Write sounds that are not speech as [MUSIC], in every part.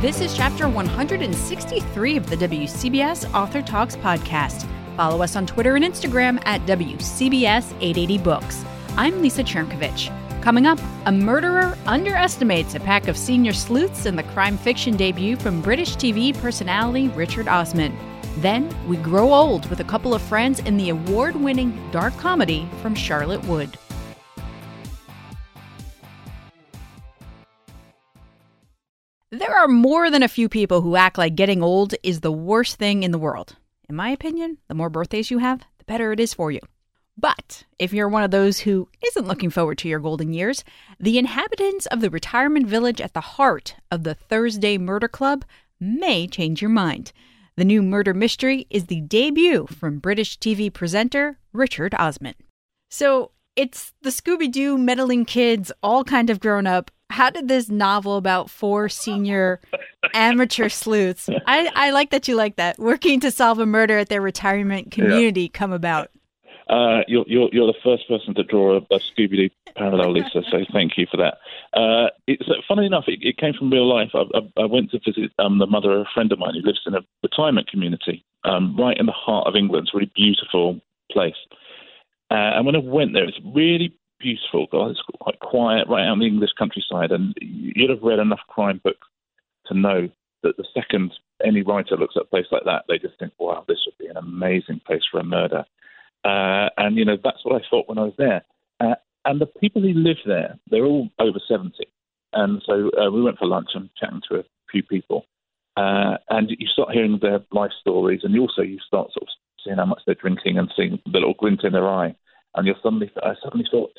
This is chapter 163 of the WCBS Author Talks podcast. Follow us on Twitter and Instagram at WCBS 880 Books. I'm Lisa Chernkovich. Coming up, a murderer underestimates a pack of senior sleuths in the crime fiction debut from British TV personality Richard Osman. Then we grow old with a couple of friends in the award winning dark comedy from Charlotte Wood. There are more than a few people who act like getting old is the worst thing in the world. In my opinion, the more birthdays you have, the better it is for you. But if you're one of those who isn't looking forward to your golden years, the inhabitants of the retirement village at the heart of the Thursday Murder Club may change your mind. The new murder mystery is the debut from British TV presenter Richard Osman. So it's the Scooby Doo meddling kids, all kind of grown up. How did this novel about four senior [LAUGHS] amateur sleuths, I, I like that you like that, working to solve a murder at their retirement community yeah. come about? Uh, you're, you're, you're the first person to draw a, a Scooby Doo parallel, Lisa. So thank you for that. Uh, it's uh, funny enough, it, it, came from real life. I, I, I went to visit um, the mother of a friend of mine who lives in a retirement community um, right in the heart of England. It's a really beautiful place. Uh, and when I went there, it's really beautiful. God, it's quite quiet, right out in the English countryside. And you'd have read enough crime books to know that the second any writer looks at a place like that, they just think, wow, this would be an amazing place for a murder. Uh, and, you know, that's what I thought when I was there. Uh, and the people who live there, they're all over 70. And so uh, we went for lunch and chatting to a few people. Uh, and you start hearing their life stories, and you also you start sort of seeing how much they're drinking and seeing the little glint in their eye. And you're suddenly, I suddenly thought,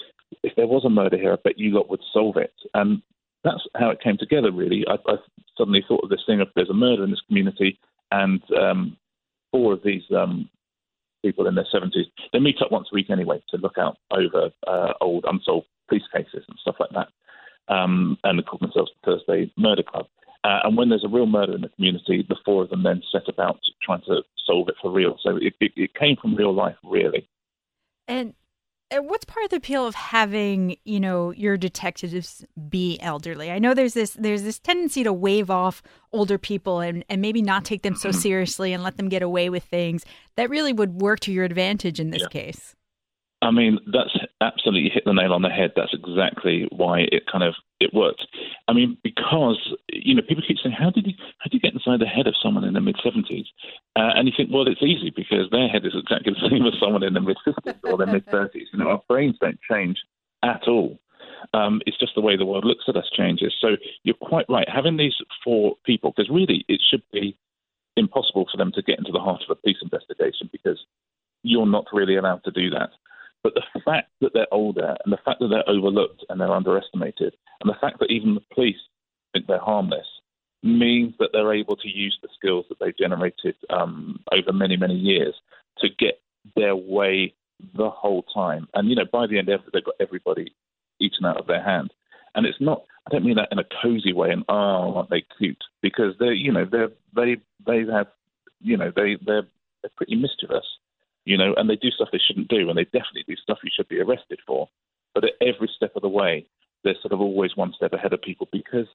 if there was a murder here, I bet you lot would solve it. And that's how it came together, really. I, I suddenly thought of this thing of there's a murder in this community, and um, four of these um, people in their 70s. They meet up once a week anyway to look out over uh, old unsolved police cases and stuff like that. Um, and they call themselves the Thursday Murder Club. Uh, and when there's a real murder in the community, the four of them then set about trying to solve it for real. So it, it, it came from real life, really. And what's part of the appeal of having you know your detectives be elderly i know there's this there's this tendency to wave off older people and, and maybe not take them so mm-hmm. seriously and let them get away with things that really would work to your advantage in this yeah. case I mean, that's absolutely hit the nail on the head. That's exactly why it kind of it worked. I mean, because you know people keep saying, "How did you how did you get inside the head of someone in the mid 70s?" Uh, and you think, well, it's easy because their head is exactly [LAUGHS] the same as someone in the mid 50s or their mid 30s. You know, our brains don't change at all. Um, it's just the way the world looks at us changes. So you're quite right. Having these four people, because really it should be impossible for them to get into the heart of a police investigation because you're not really allowed to do that. But the fact that they're older and the fact that they're overlooked and they're underestimated and the fact that even the police think they're harmless means that they're able to use the skills that they've generated um, over many, many years to get their way the whole time. And, you know, by the end, they've got everybody eaten out of their hand. And it's not, I don't mean that in a cozy way and, oh, aren't they cute? Because they're, you know, they're, they, they have, you know, they, they're, they're pretty mischievous you know, and they do stuff they shouldn't do, and they definitely do stuff you should be arrested for. But at every step of the way, they're sort of always one step ahead of people because,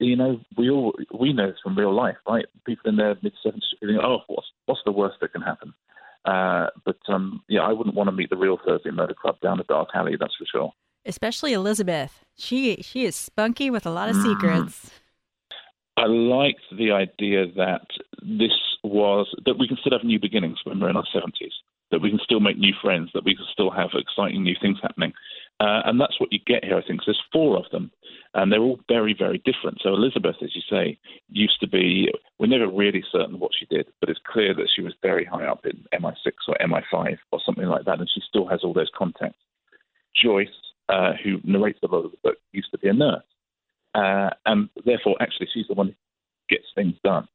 you know, we all we know this from real life, right? People in their mid seventies feeling, oh, what's what's the worst that can happen? Uh, but um, yeah, I wouldn't want to meet the real Thursday Murder Club down a dark alley, that's for sure. Especially Elizabeth. She she is spunky with a lot of mm. secrets. I liked the idea that this was that we can still have new beginnings when we're in our 70s, that we can still make new friends, that we can still have exciting new things happening. Uh, and that's what you get here, I think. So there's four of them, and they're all very, very different. So Elizabeth, as you say, used to be, we're never really certain what she did, but it's clear that she was very high up in MI6 or MI5 or something like that, and she still has all those contacts. Joyce, uh, who narrates a lot of the book, used to be a nurse. Uh, and therefore, actually, she's the one who gets things done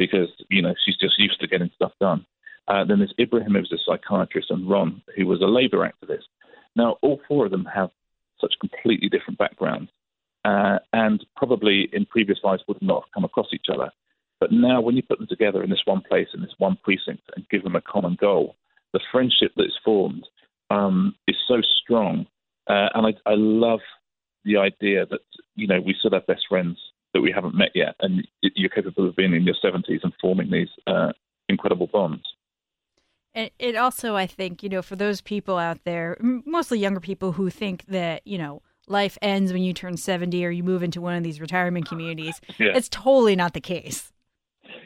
because you know she's just used to getting stuff done. Uh, then there's Ibrahim, who's a psychiatrist, and Ron, who was a labour activist. Now, all four of them have such completely different backgrounds, uh, and probably in previous lives would not have come across each other. But now, when you put them together in this one place, in this one precinct, and give them a common goal, the friendship that is formed um, is so strong. Uh, and I, I love the idea that you know we still have best friends that we haven't met yet, and you're capable of being in your 70s and forming these uh, incredible bonds. And it also, I think, you know, for those people out there, mostly younger people who think that, you know, life ends when you turn 70 or you move into one of these retirement communities, [LAUGHS] yeah. it's totally not the case.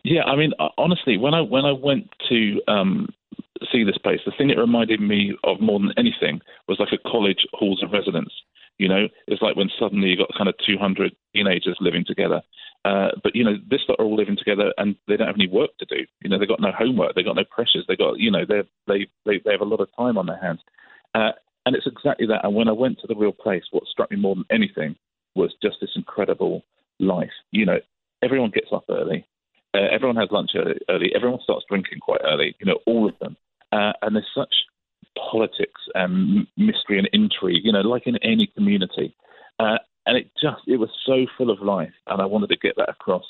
Yeah, I mean, honestly, when I when I went to um, see this place, the thing it reminded me of more than anything was like a college halls of residence. You know, it's like when suddenly you've got kind of 200 teenagers living together. Uh, but you know, this lot are all living together and they don't have any work to do. You know, they've got no homework, they've got no pressures, they've got you know, they they they they have a lot of time on their hands. Uh, and it's exactly that. And when I went to the real place, what struck me more than anything was just this incredible life. You know, everyone gets up early, uh, everyone has lunch early, everyone starts drinking quite early. You know, all of them, uh, and there's such politics and mystery and intrigue, you know, like in any community. Uh, and it just, it was so full of life. And I wanted to get that across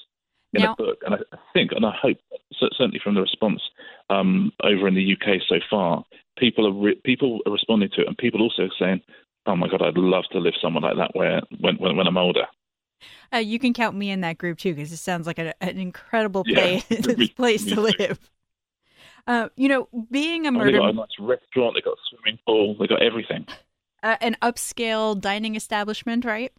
in now, a book. And I, think, and I hope, certainly from the response um, over in the UK so far, people are re- people are responding to it, and people also saying, "Oh my God, I'd love to live somewhere like that where when when, when I'm older." Uh, you can count me in that group too, because it sounds like a, an incredible yeah, place, [LAUGHS] [LAUGHS] place to live. Uh, you know, being a murder. Oh, they got a nice restaurant. They got a swimming pool. They got everything. Uh, an upscale dining establishment, right?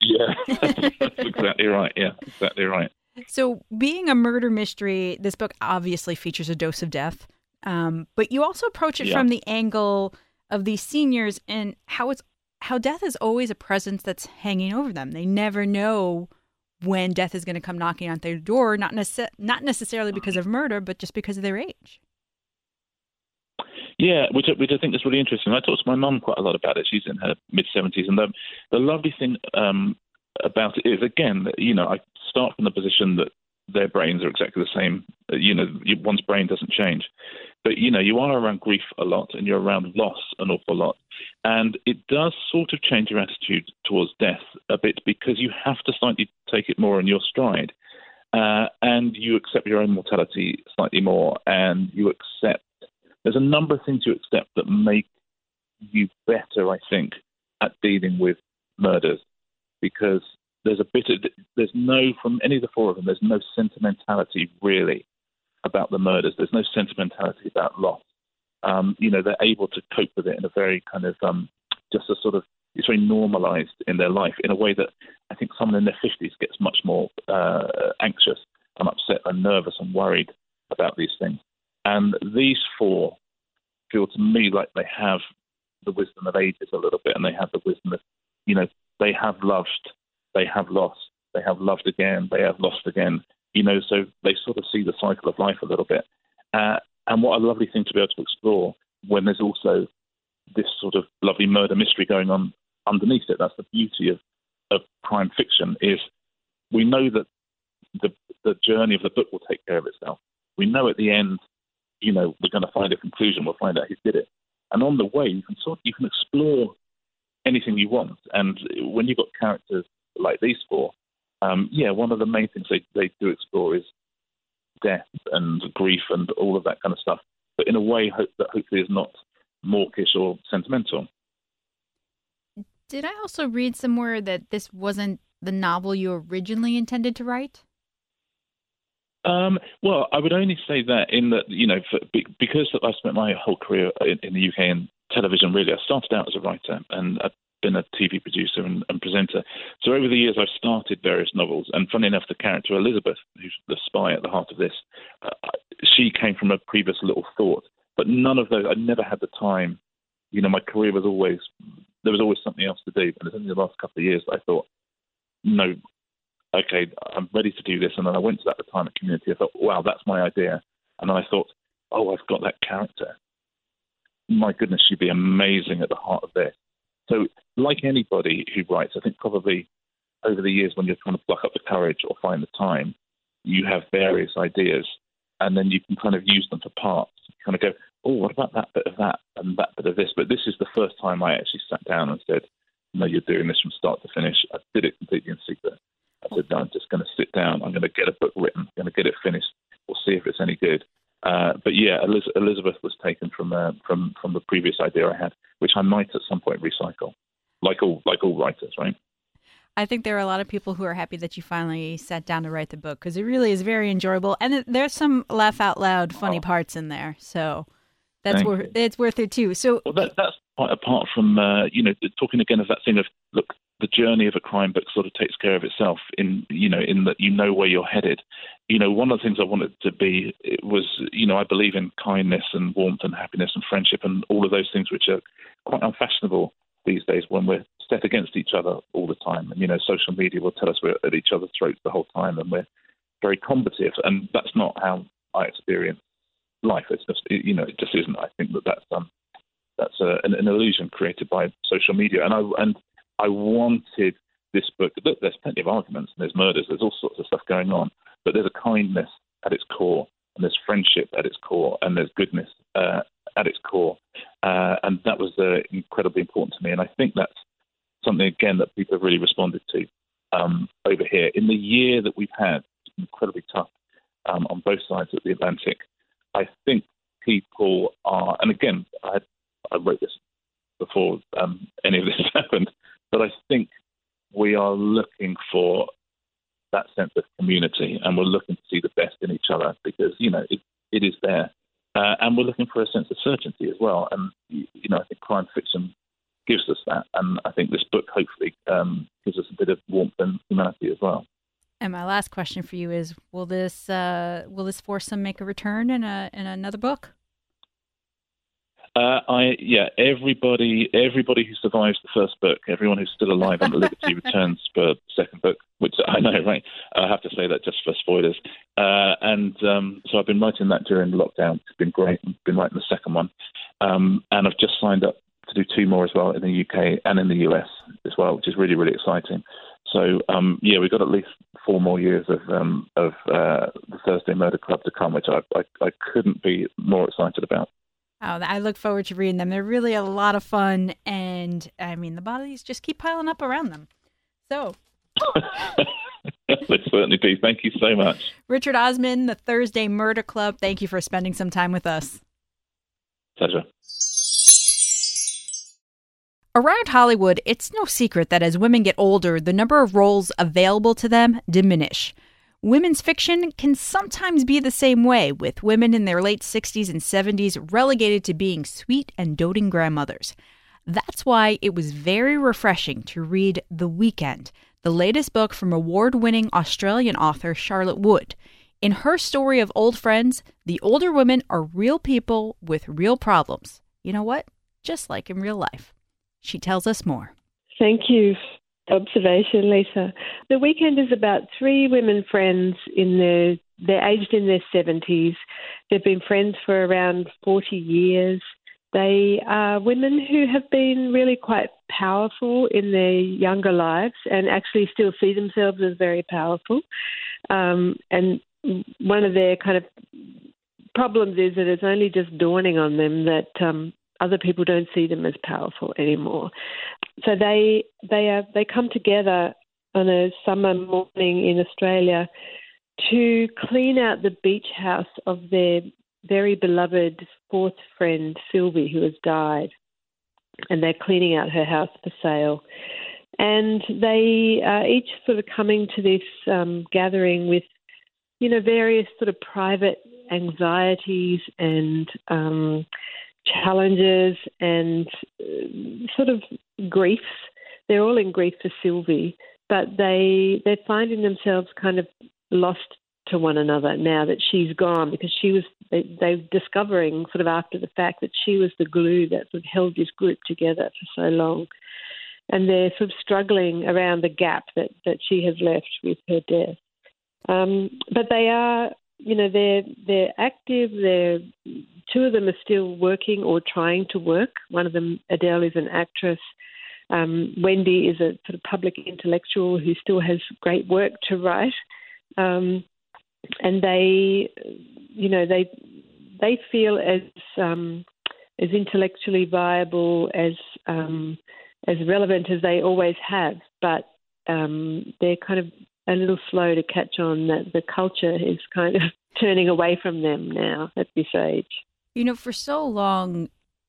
Yeah, [LAUGHS] that's exactly right. Yeah, exactly right. So, being a murder mystery, this book obviously features a dose of death, um, but you also approach it yeah. from the angle of these seniors and how it's how death is always a presence that's hanging over them. They never know when death is going to come knocking on their door, not, nece- not necessarily because of murder, but just because of their age. Yeah, which, which I think is really interesting. I talked to my mum quite a lot about it. She's in her mid 70s. And the, the lovely thing um, about it is, again, you know, I start from the position that their brains are exactly the same. Uh, you know, one's brain doesn't change. But, you know, you are around grief a lot and you're around loss an awful lot. And it does sort of change your attitude towards death a bit because you have to slightly take it more in your stride. Uh, and you accept your own mortality slightly more, and you accept. There's a number of things you accept that make you better, I think, at dealing with murders because there's a bit of there's no from any of the four of them there's no sentimentality really about the murders. There's no sentimentality about loss. Um, you know they're able to cope with it in a very kind of um, just a sort of it's very normalized in their life in a way that I think someone in their 50s gets much more uh, anxious and upset and nervous and worried about these things. And these four feel to me like they have the wisdom of ages a little bit and they have the wisdom of you know they have loved they have lost, they have loved again, they have lost again. You know, so they sort of see the cycle of life a little bit. Uh, and what a lovely thing to be able to explore when there's also this sort of lovely murder mystery going on underneath it. That's the beauty of, of crime fiction is we know that the, the journey of the book will take care of itself. We know at the end, you know, we're going to find a conclusion. We'll find out who did it. And on the way, you can sort you can explore anything you want. And when you've got characters like these four, um, yeah, one of the main things they, they do explore is death and grief and all of that kind of stuff, but in a way hope that hopefully is not mawkish or sentimental. Did I also read somewhere that this wasn't the novel you originally intended to write? Um, well, I would only say that in that you know for, because I spent my whole career in, in the UK in television. Really, I started out as a writer, and I been a TV producer and, and, presenter. So over the years, I've started various novels. And funny enough, the character Elizabeth, who's the spy at the heart of this, uh, she came from a previous little thought. But none of those, I never had the time. You know, my career was always, there was always something else to do. And it's only the last couple of years that I thought, no, okay, I'm ready to do this. And then I went to that retirement community. I thought, wow, that's my idea. And then I thought, oh, I've got that character. My goodness, she'd be amazing at the heart of this. So, like anybody who writes, I think probably over the years when you're trying to pluck up the courage or find the time, you have various ideas, and then you can kind of use them for parts. You kind of go, oh, what about that bit of that and that bit of this? But this is the first time I actually sat down and said, no, you're doing this from start to finish. I did it completely in secret. I said, no, I'm just going to sit down. I'm going to get a book written. I'm going to get it finished. We'll see if it's any good. Uh, but yeah, Eliz- Elizabeth was taken from uh, from from the previous idea I had, which I might at some point recycle, like all like all writers, right? I think there are a lot of people who are happy that you finally sat down to write the book because it really is very enjoyable, and there's some laugh out loud funny oh. parts in there. So that's worth it's worth it too. So well, that, that's quite apart from uh, you know talking again of that thing of look the journey of a crime book sort of takes care of itself in you know in that you know where you're headed. You know one of the things i wanted to be was you know i believe in kindness and warmth and happiness and friendship and all of those things which are quite unfashionable these days when we're set against each other all the time. And you know social media will tell us we're at each other's throats the whole time and we're very combative. And that's not how i experience life. It's just you know it just isn't. I think that that's um that's a, an, an illusion created by social media. And i and I wanted this book. Look, there's plenty of arguments and there's murders, there's all sorts of stuff going on, but there's a kindness at its core, and there's friendship at its core, and there's goodness uh, at its core, uh, and that was uh, incredibly important to me. And I think that's something again that people have really responded to um, over here in the year that we've had. Incredibly tough um, on both sides of the Atlantic. I think people are, and again, I, I wrote this before um, any of this [LAUGHS] happened. But I think we are looking for that sense of community, and we're looking to see the best in each other because you know it, it is there, uh, and we're looking for a sense of certainty as well. And you know, I think crime fiction gives us that, and I think this book hopefully um, gives us a bit of warmth and humanity as well. And my last question for you is: Will this uh, will this foursome make a return in a in another book? Uh, I yeah, everybody everybody who survives the first book, everyone who's still alive on the Liberty [LAUGHS] returns for the second book, which I know, right? I have to say that just for spoilers. Uh, and um, so I've been writing that during lockdown. It's been great. I've been writing the second one, um, and I've just signed up to do two more as well in the UK and in the US as well, which is really really exciting. So um, yeah, we've got at least four more years of um, of uh, the Thursday Murder Club to come, which I, I, I couldn't be more excited about. Oh, I look forward to reading them. They're really a lot of fun, and I mean, the bodies just keep piling up around them. So. [LAUGHS] they certainly do. Thank you so much. Richard Osman, the Thursday Murder Club, thank you for spending some time with us. Pleasure. Around Hollywood, it's no secret that as women get older, the number of roles available to them diminish. Women's fiction can sometimes be the same way, with women in their late 60s and 70s relegated to being sweet and doting grandmothers. That's why it was very refreshing to read The Weekend, the latest book from award winning Australian author Charlotte Wood. In her story of old friends, the older women are real people with real problems. You know what? Just like in real life. She tells us more. Thank you observation, Lisa. The weekend is about three women friends in their they're aged in their seventies. They've been friends for around forty years. They are women who have been really quite powerful in their younger lives and actually still see themselves as very powerful. Um, and one of their kind of problems is that it's only just dawning on them that um, other people don't see them as powerful anymore. So they they are they come together on a summer morning in Australia to clean out the beach house of their very beloved fourth friend Sylvie, who has died, and they're cleaning out her house for sale. And they are each sort of coming to this um, gathering with, you know, various sort of private anxieties and um, challenges and sort of griefs. They're all in grief for Sylvie, but they they're finding themselves kind of lost to one another now that she's gone because she was they, they're discovering sort of after the fact that she was the glue that sort of held this group together for so long and they're sort of struggling around the gap that, that she has left with her death. Um, but they are you know they're they're active. They're two of them are still working or trying to work. One of them, Adele, is an actress. Um, Wendy is a sort of public intellectual who still has great work to write. Um, and they, you know, they they feel as um, as intellectually viable as um, as relevant as they always have, but um, they're kind of a little slow to catch on that the culture is kind of [LAUGHS] turning away from them now at this age. You know, for so long,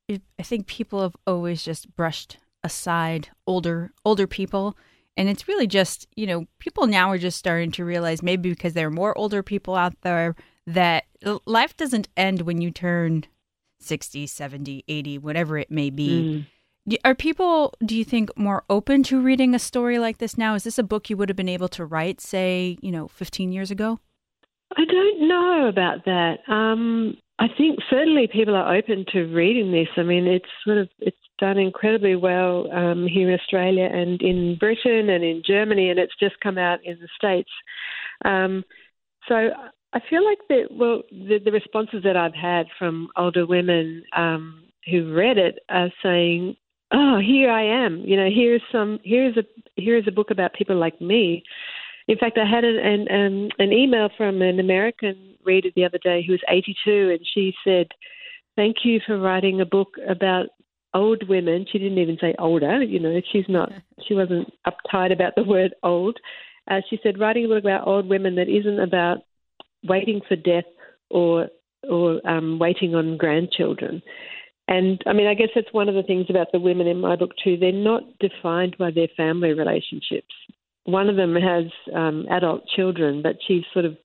I think people have always just brushed aside older older people And it's really just, you know, people now are just starting to realize maybe because there are more older people out there that life doesn't end when you turn 60, 70, 80, whatever it may be. Mm. Are people, do you think, more open to reading a story like this now? Is this a book you would have been able to write, say, you know, 15 years ago? I don't know about that. Um, I think certainly people are open to reading this. I mean, it's sort of it's done incredibly well um, here in Australia and in Britain and in Germany, and it's just come out in the States. Um, so I feel like that. Well, the, the, responses that I've had from older women um, who read it are saying, "Oh, here I am. You know, here's some. Here's a here's a book about people like me." In fact, I had an an, um, an email from an American reader the other day who was 82, and she said, "Thank you for writing a book about old women." She didn't even say older. You know, she's not. [LAUGHS] She wasn't uptight about the word old. Uh, she said, "Writing a book about old women that isn't about waiting for death or or um, waiting on grandchildren." And I mean, I guess that's one of the things about the women in my book too. They're not defined by their family relationships. One of them has um, adult children, but she's sort of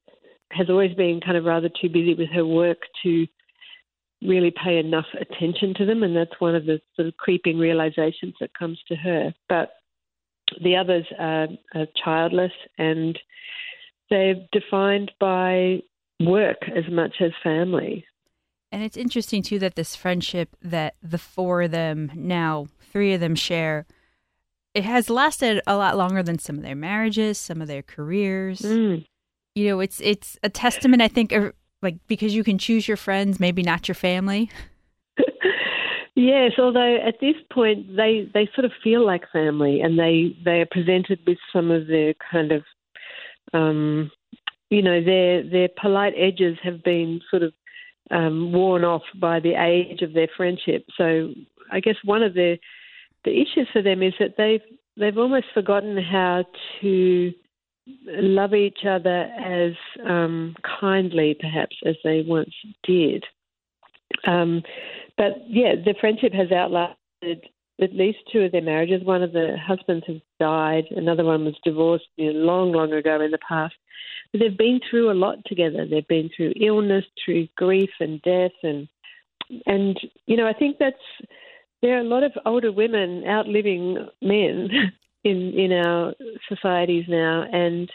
has always been kind of rather too busy with her work to really pay enough attention to them, and that's one of the sort of creeping realizations that comes to her. But the others are, are childless, and they're defined by work as much as family. And it's interesting too that this friendship that the four of them now, three of them share, it has lasted a lot longer than some of their marriages, some of their careers. Mm you know, it's it's a testament, I think, of, like because you can choose your friends, maybe not your family. [LAUGHS] yes, although at this point they they sort of feel like family, and they they are presented with some of their kind of, um, you know, their their polite edges have been sort of um, worn off by the age of their friendship. So I guess one of the the issues for them is that they've they've almost forgotten how to love each other as um, kindly, perhaps, as they once did. Um, but yeah, the friendship has outlasted at least two of their marriages. One of the husbands has died, another one was divorced you know, long, long ago in the past. But they've been through a lot together. They've been through illness, through grief and death, and and you know I think that's there are a lot of older women outliving men [LAUGHS] in in our societies now, and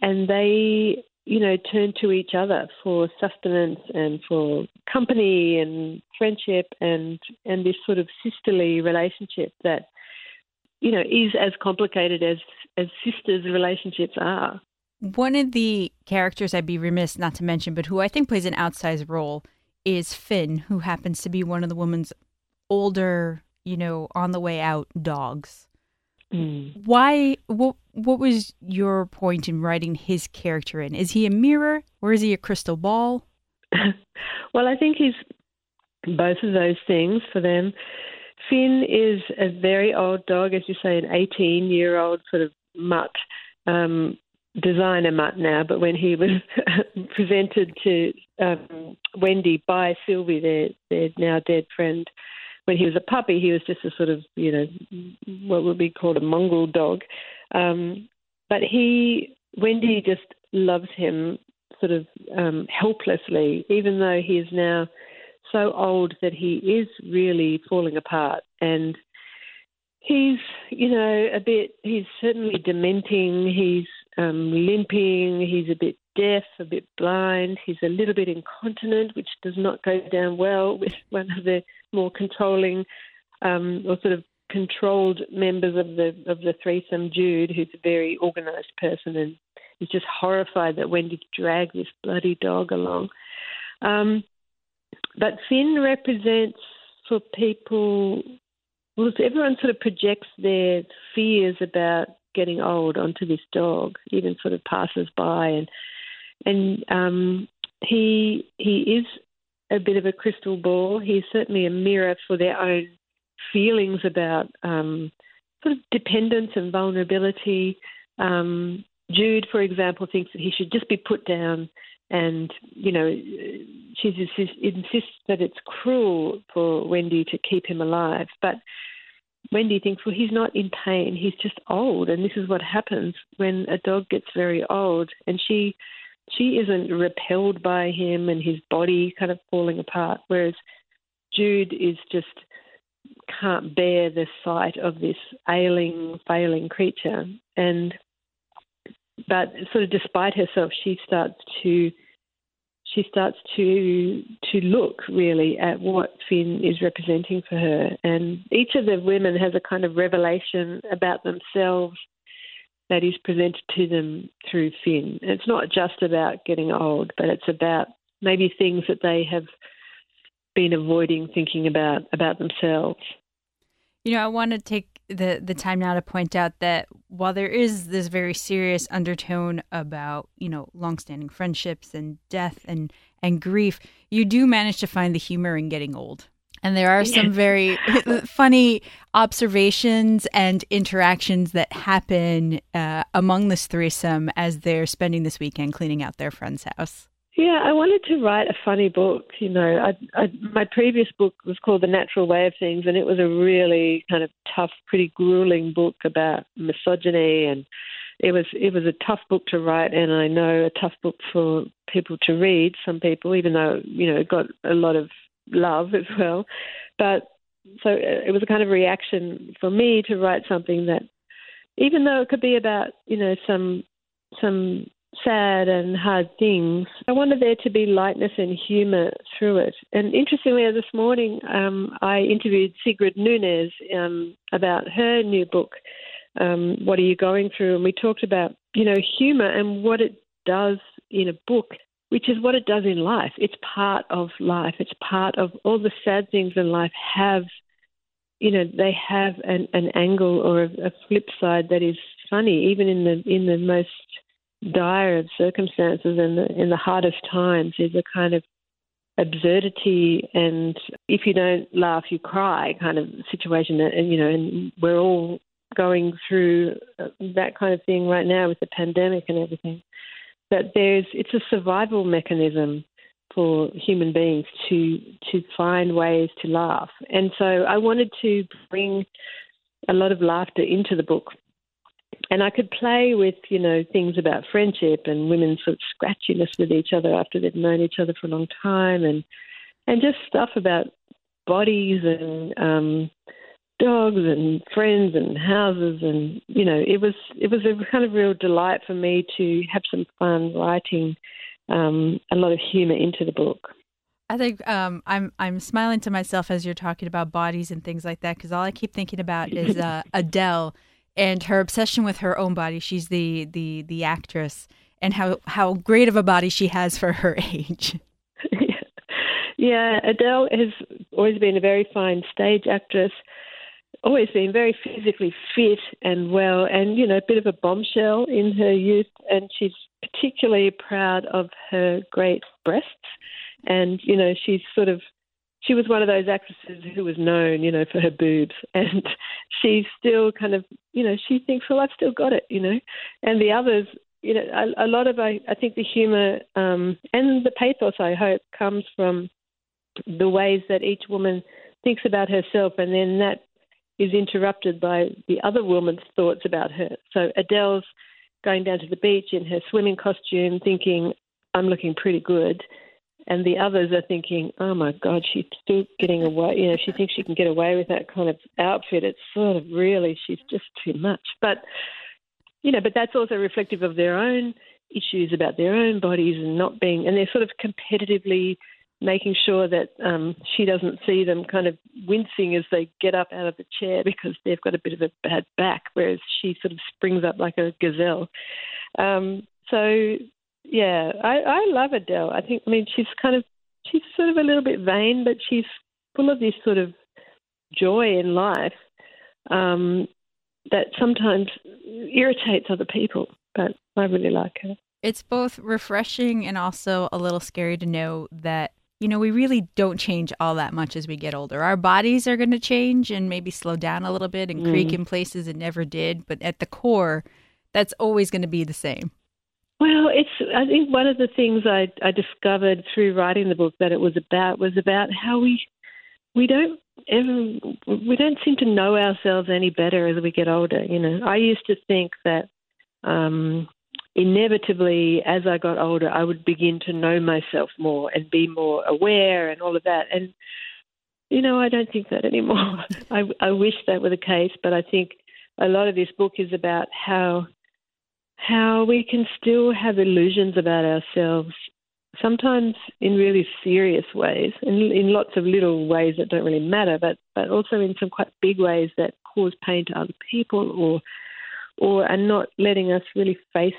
and they you know turn to each other for sustenance and for company and friendship and and this sort of sisterly relationship that you know is as complicated as as sisters relationships are. One of the characters I'd be remiss not to mention, but who I think plays an outsized role, is Finn, who happens to be one of the woman's older, you know, on the way out dogs. Mm. Why? What? What was your point in writing his character in? Is he a mirror or is he a crystal ball? [LAUGHS] well, I think he's both of those things for them. Finn is a very old dog, as you say, an 18 year old sort of mutt, um, designer mutt now, but when he was [LAUGHS] presented to um, Wendy by Sylvie, their, their now dead friend, when he was a puppy, he was just a sort of, you know, what would be called a mongrel dog. Um, but he, Wendy just loves him sort of um, helplessly, even though he is now so old that he is really falling apart. And he's, you know, a bit, he's certainly dementing, he's um, limping, he's a bit deaf, a bit blind, he's a little bit incontinent, which does not go down well with [LAUGHS] one of the more controlling um, or sort of controlled members of the of the threesome, Jude, who's a very organised person and is just horrified that Wendy dragged this bloody dog along. Um, but Finn represents for people. Well, everyone sort of projects their fears about getting old onto this dog, even sort of passers by, and and um, he he is a bit of a crystal ball. He's certainly a mirror for their own feelings about um, sort of dependence and vulnerability. Um, Jude, for example, thinks that he should just be put down, and you know, she insists that it's cruel for Wendy to keep him alive. But Wendy thinks, well, he's not in pain. He's just old, and this is what happens when a dog gets very old. And she she isn't repelled by him and his body kind of falling apart, whereas Jude is just can't bear the sight of this ailing, failing creature. And but sort of despite herself, she starts to she starts to to look really at what Finn is representing for her, and each of the women has a kind of revelation about themselves that is presented to them through Finn. It's not just about getting old, but it's about maybe things that they have been avoiding thinking about about themselves. You know, I want to take the the time now to point out that while there is this very serious undertone about you know longstanding friendships and death and and grief, you do manage to find the humor in getting old. And there are some [LAUGHS] very [LAUGHS] funny observations and interactions that happen uh, among this threesome as they're spending this weekend cleaning out their friend's house. Yeah, I wanted to write a funny book. You know, I, I, my previous book was called The Natural Way of Things, and it was a really kind of tough, pretty grueling book about misogyny, and it was it was a tough book to write, and I know a tough book for people to read. Some people, even though you know, it got a lot of love [LAUGHS] as well, but so uh, it was a kind of reaction for me to write something that, even though it could be about you know some some sad and hard things. I wanted there to be lightness and humour through it. And interestingly, this morning um, I interviewed Sigrid Nunez um, about her new book, um, What Are You Going Through? And we talked about, you know, humour and what it does in a book, which is what it does in life. It's part of life. It's part of all the sad things in life have, you know, they have an, an angle or a, a flip side that is funny, even in the in the most dire of circumstances and the, in the hardest times is a kind of absurdity and if you don't laugh you cry kind of situation. And you know and we're all going through uh, that kind of thing right now with the pandemic and everything. But there's it's a survival mechanism for human beings to to find ways to laugh. And so I wanted to bring a lot of laughter into the book and I could play with, you know, things about friendship and women sort of scratchiness with each other after they've known each other for a long time, and and just stuff about bodies and um, dogs and friends and houses, and you know, it was it was a kind of real delight for me to have some fun writing um, a lot of humour into the book. I think um, I'm I'm smiling to myself as you're talking about bodies and things like that because all I keep thinking about is uh, [LAUGHS] Adele and her obsession with her own body. She's the the the actress, and how how great of a body she has for her [LAUGHS] age. [LAUGHS] yeah, Adele has always been a very fine stage actress. Always been very physically fit and well, and you know, a bit of a bombshell in her youth. And she's particularly proud of her great breasts. And you know, she's sort of she was one of those actresses who was known, you know, for her boobs, [LAUGHS] and she's still kind of, you know, she thinks, well, I've still got it, you know, and the others, you know, a, a lot of I, I think the humour um, and the pathos, I hope, comes from the ways that each woman thinks about herself, and then that is interrupted by the other woman's thoughts about her. So Adele's going down to the beach in her swimming costume, thinking, I'm looking pretty good and the others are thinking, "Oh my God, she's still getting away. You know, she thinks she can get away with that kind of outfit. It's sort of really, she's just too much." But you know, but that's also reflective of their own issues about their own bodies and not being, and they're sort of competitively making sure that um, she doesn't see them kind of wincing as they get up out of the chair because they've got a bit of a bad back, whereas she sort of springs up like a gazelle. Um, so yeah, I, I love Adele. I think, I mean, she's kind of, she's sort of a little bit vain, but she's full of this sort of joy in life um, that sometimes irritates other people. But I really like her. It's both refreshing and also a little scary to know that you know, we really don't change all that much as we get older. Our bodies are going to change and maybe slow down a little bit and mm. creak in places it never did, but at the core, that's always going to be the same. Well, it's. I think one of the things I, I discovered through writing the book that it was about was about how we we don't ever we don't seem to know ourselves any better as we get older. You know, I used to think that um, inevitably, as I got older, I would begin to know myself more and be more aware and all of that. And you know, I don't think that anymore. [LAUGHS] I, I wish that were the case, but I think a lot of this book is about how how we can still have illusions about ourselves sometimes in really serious ways, in, in lots of little ways that don't really matter, but, but also in some quite big ways that cause pain to other people or or are not letting us really face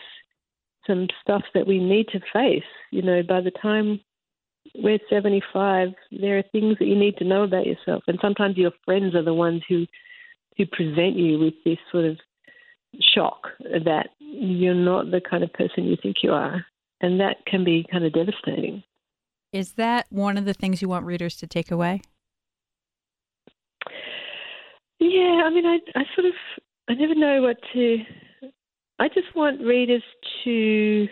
some stuff that we need to face. You know, by the time we're 75, there are things that you need to know about yourself, and sometimes your friends are the ones who who present you with this sort of shock that you're not the kind of person you think you are and that can be kind of devastating. Is that one of the things you want readers to take away? Yeah, I mean, I, I sort of, I never know what to. I just want readers to,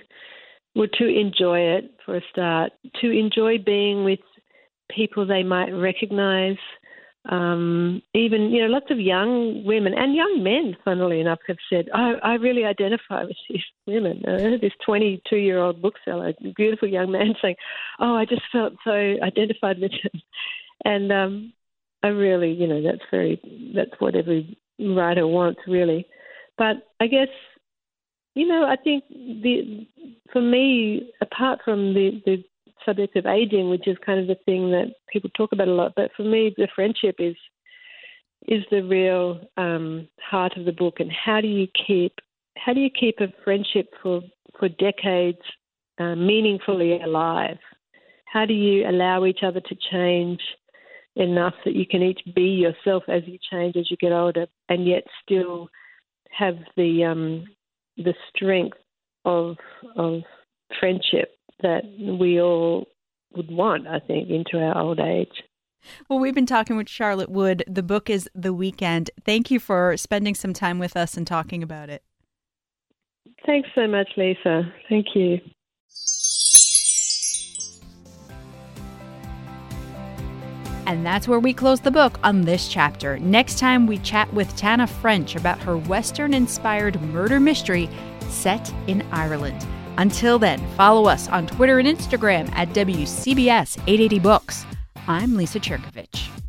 well, to enjoy it for a start, to enjoy being with people they might recognize, um, even you know lots of young women and young men, funnily enough, have said, "I, I really identify with these women." Uh, this 22-year-old bookseller, beautiful young man, [LAUGHS] saying, "Oh, I just felt so identified with them," and um, I really, you know, that's very that's what every writer wants, really. But I guess, you know, I think the for me, apart from the the subject of aging, which is kind of the thing that people talk about a lot. But for me, the friendship is is the real um, heart of the book. And how do you keep how do you keep a friendship for for decades uh, meaningfully alive? How do you allow each other to change enough that you can each be yourself as you change as you get older, and yet still have the um, the strength of of friendship that we all would want, I think, into our old age. Well, we've been talking with Charlotte Wood. The book is The Weekend. Thank you for spending some time with us and talking about it. Thanks so much, Lisa. Thank you. And that's where we close the book on this chapter. Next time, we chat with Tana French about her Western inspired murder mystery set in Ireland. Until then, follow us on Twitter and Instagram at WCBS 880 Books. I'm Lisa Cherkovich.